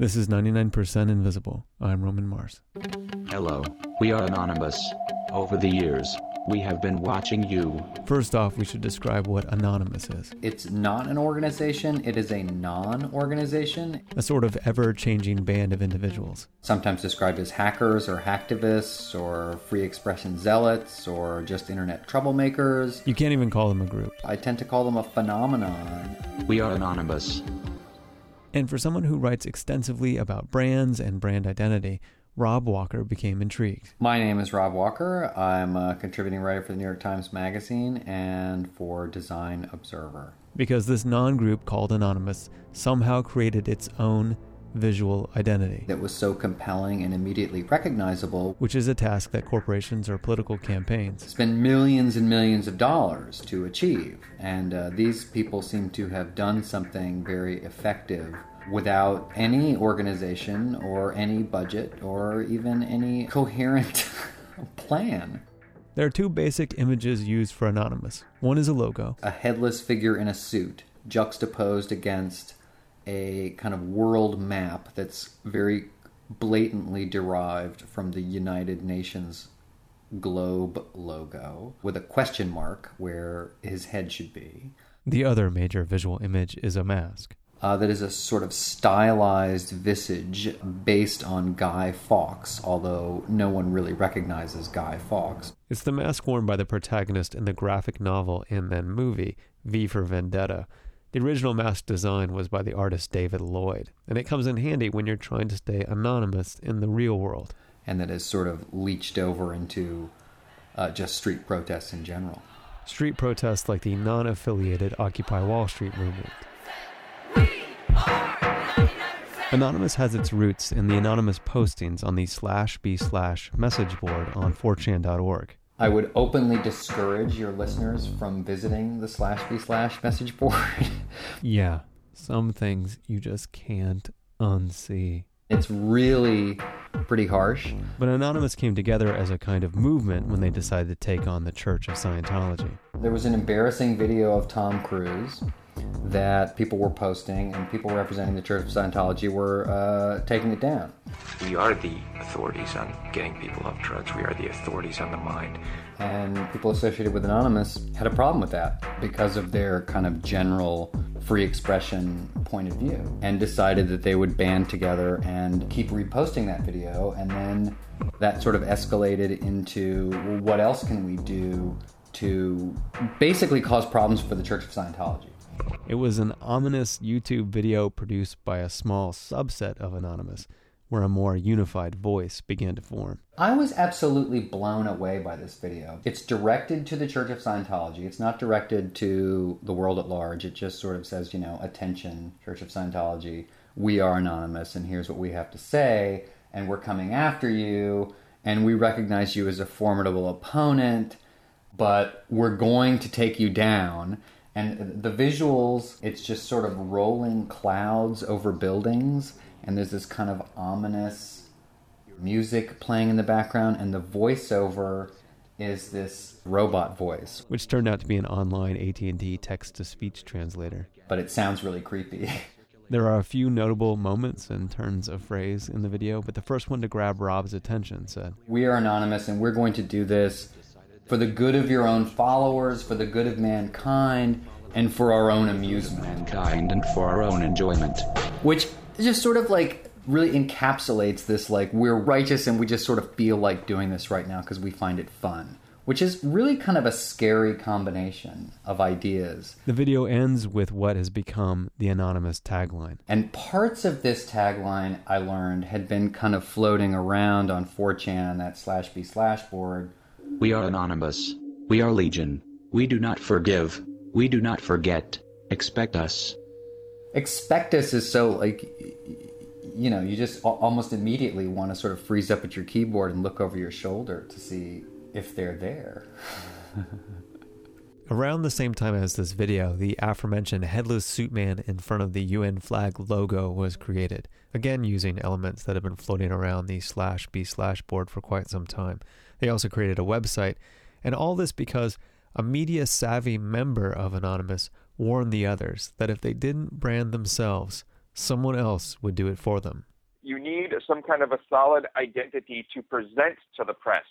This is 99% Invisible. I'm Roman Mars. Hello, we are Anonymous. Over the years, we have been watching you. First off, we should describe what Anonymous is It's not an organization, it is a non organization, a sort of ever changing band of individuals. sometimes described as hackers or hacktivists or free expression zealots or just internet troublemakers. You can't even call them a group. I tend to call them a phenomenon. We are Anonymous. And for someone who writes extensively about brands and brand identity, Rob Walker became intrigued. My name is Rob Walker. I'm a contributing writer for the New York Times Magazine and for Design Observer. Because this non group called Anonymous somehow created its own visual identity, That was so compelling and immediately recognizable. which is a task that corporations or political campaigns Spend millions and millions of dollars to achieve. And uh, these people seem to have done something very effective without any organization or any budget or even any coherent plan. There are two basic images used for Anonymous. One is a logo, A headless figure in a suit juxtaposed against a kind of world map that's very blatantly derived from the United Nations globe logo with a question mark where his head should be. the other major visual image is a mask. Uh, that is a sort of stylized visage based on Guy Fawkes, although no one really recognizes Guy Fawkes. It's the mask worn by the protagonist in the graphic novel and then movie, V for Vendetta. The original mask design was by the artist David Lloyd, and it comes in handy when you're trying to stay anonymous in the real world. and that has sort of leached over into uh, just street protests in general. Street protests like the non affiliated Occupy Wall Street movement. Anonymous has its roots in the anonymous postings on the slash b slash message board on 4chan.org. I would openly discourage your listeners from visiting the slash b slash message board. Yeah, some things you just can't unsee. it's really pretty harsh. But Anonymous came together as a kind of movement when they decided to take on the Church of Scientology. There was an embarrassing video of Tom Cruise that people were posting, and people representing the Church of Scientology were uh, taking it down. We are the authorities on getting people off drugs. We are the authorities on the mind. And people associated with Anonymous had a problem with that because of their kind of general free expression point of view and decided that they would band together and keep reposting that video. And then that sort of escalated into well, what else can we do to basically cause problems for the Church of Scientology? It was an ominous YouTube video produced by a small subset of Anonymous, where a more unified voice began to form. I was absolutely blown away by this video. It's directed to the Church of Scientology. It's not directed to the world at large. It just sort of says, you know, attention, Church of Scientology, we are anonymous and here's what we have to say and we're coming after you and we recognize you as a formidable opponent, but we're going to take you down. And the visuals, it's just sort of rolling clouds over buildings and there's this kind of ominous music playing in the background, and the voiceover is this robot voice, which turned out to be an online AT&T text-to-speech translator. but it sounds really creepy. There are a few notable moments and turns of phrase in the video, but the first one to grab Rob's attention said, we are anonymous, and we're going to do this for the good of your own followers, for the good of mankind, and for our own amusement. Mankind and for our own enjoyment. Which just sort of like really encapsulates this like we're righteous and we just sort of feel like doing this right now because we find it fun. Which is really kind of a scary combination of ideas. The video ends with what has become the Anonymous tagline. And parts of this tagline I learned had been kind of floating around on 4chan, that slash b slash board. We are Anonymous. We are Legion. We do not forgive. We do not forget. Expect us. Expectus is so like, you know, you just almost immediately want to sort of freeze up at your keyboard and look over your shoulder to see if they're there. Around the same time as this video, the aforementioned headless suit man in front of the UN flag logo was created, again using elements that have been floating around the slash b slash board for quite some time. They also created a website, and all this because a media savvy member of Anonymous warned the others that if they didn't brand themselves, someone else would do it for them. You need some kind of a solid identity to present to the press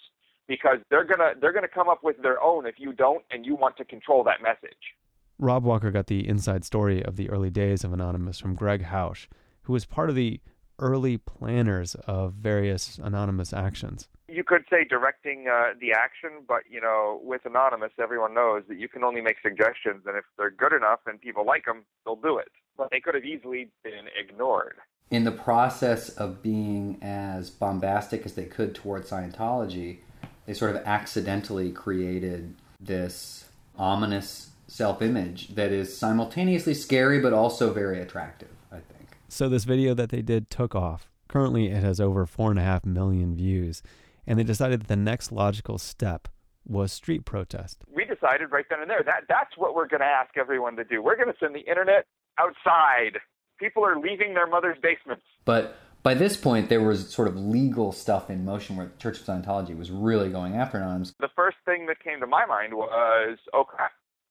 because they're gonna they're gonna come up with their own if you don't and you want to control that message. Rob Walker got the inside story of the early days of Anonymous from Gregg Housh, who was part of the early planners of various anonymous actions. You could say directing uh, the action, but you know, with Anonymous, everyone knows that you can only make suggestions, and if they're good enough and people like them, they'll do it. But they could have easily been ignored. In the process of being as bombastic as they could towards Scientology, they sort of accidentally created this ominous self image that is simultaneously scary but also very attractive, I think. So, this video that they did took off. Currently, it has over four and a half million views. And they decided that the next logical step was street protest. We decided right then and there that that's what we're going to ask everyone to do. We're going to send the internet outside. People are leaving their mother's basements. But by this point, there was sort of legal stuff in motion where the Church of Scientology was really going after Anonymous. The first thing that came to my mind was, okay,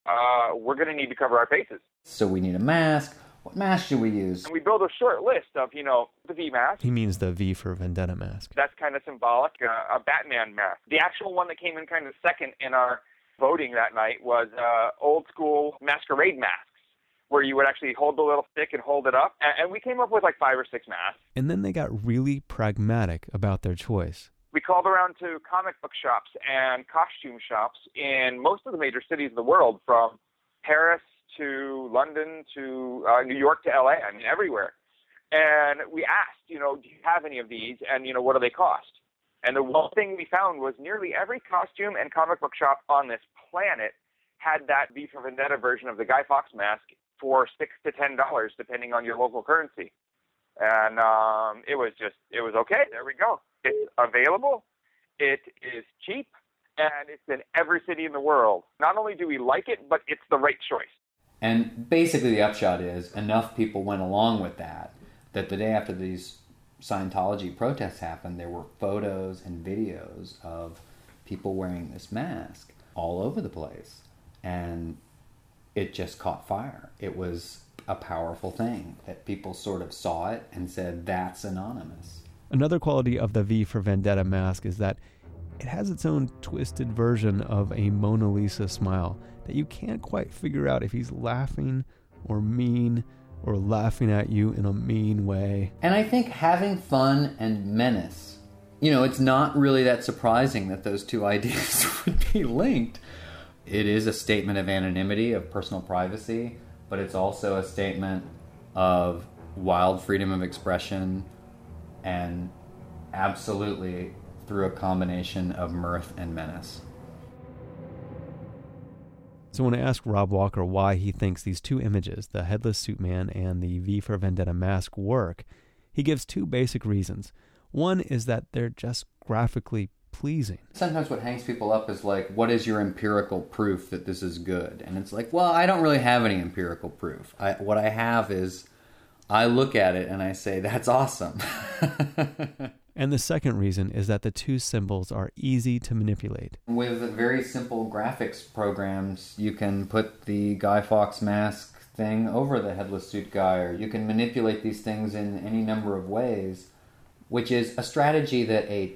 uh, we're going to need to cover our faces. So we need a mask. What mask should we use? And we build a short list of, you know, the V mask. He means the V for Vendetta mask. That's kind of symbolic. Uh, a Batman mask. The actual one that came in kind of second in our voting that night was uh, old school masquerade masks, where you would actually hold the little stick and hold it up. And we came up with like five or six masks. And then they got really pragmatic about their choice. We called around to comic book shops and costume shops in most of the major cities of the world, from Paris to London to uh, New York to LA. I mean, everywhere. And we asked, you know, do you have any of these? And, you know, what do they cost? And the one thing we found was nearly every costume and comic book shop on this planet had that V for Vendetta version of the Guy Fawkes mask for six to ten dollars, depending on your local currency. And um, it was just, it was okay. There we go. It's available. It is cheap, and it's in every city in the world. Not only do we like it, but it's the right choice. And basically, the upshot is enough people went along with that that the day after these Scientology protests happened, there were photos and videos of people wearing this mask all over the place. And it just caught fire. It was a powerful thing that people sort of saw it and said, that's anonymous. Another quality of the V for Vendetta mask is that it has its own twisted version of a Mona Lisa smile that you can't quite figure out if he's laughing or mean or laughing at you in a mean way. And I think having fun and menace, you know, it's not really that surprising that those two ideas would be linked. It is a statement of anonymity, of personal privacy, but it's also a statement of wild freedom of expression and absolutely through a combination of mirth and menace. So when I asked Rob Walker why he thinks these two images, the headless suit man and the V for Vendetta mask, work, he gives two basic reasons. One is that they're just graphically pleasing. Sometimes what hangs people up is like, what is your empirical proof that this is good? And it's like, well, I don't really have any empirical proof. I, what I have is I look at it and I say, that's awesome. And the second reason is that the two symbols are easy to manipulate. With very simple graphics programs, you can put the Guy Fawkes mask thing over the headless suit guy, or you can manipulate these things in any number of ways, which is a strategy that a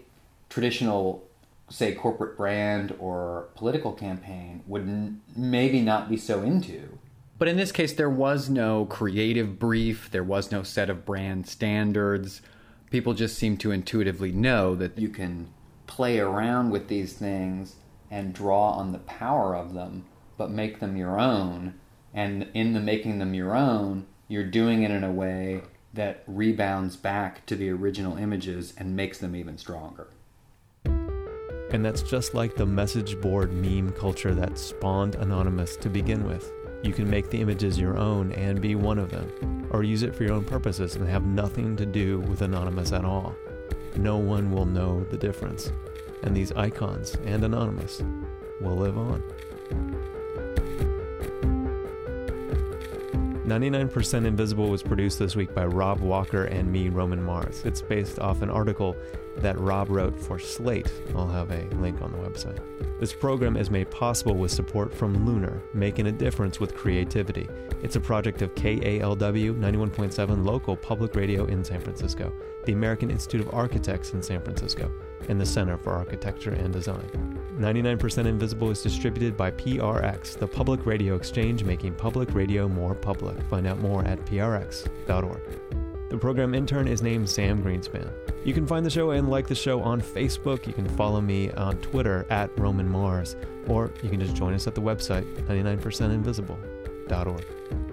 traditional, say, corporate brand or political campaign would n- maybe not be so into. But in this case, there was no creative brief, there was no set of brand standards people just seem to intuitively know that you can play around with these things and draw on the power of them, but make them your own. And in the making them your own, you're doing it in a way that rebounds back to the original images and makes them even stronger. And that's just like the message board meme culture that spawned Anonymous to begin with. You can make the images your own and be one of them, or use it for your own purposes and have nothing to do with Anonymous at all. No one will know the difference, and these icons and Anonymous will live on. 99% Invisible was produced this week by Rob Walker and me, Roman Mars. It's based off an article that Rob wrote for Slate. I'll have a link on the website. This program is made possible with support from Lunar, making a difference with creativity. It's a project of KALW 91.7 local public radio in San Francisco, the American Institute of Architects in San Francisco, and the Center for Architecture and Design. 99% Invisible is distributed by PRX, the public radio exchange making public radio more public. Find out more at prx.org. The program intern is named Sam Greenspan. You can find the show and like the show on Facebook. You can follow me on Twitter at Roman Mars, or you can just join us at the website 99percentinvisible.org.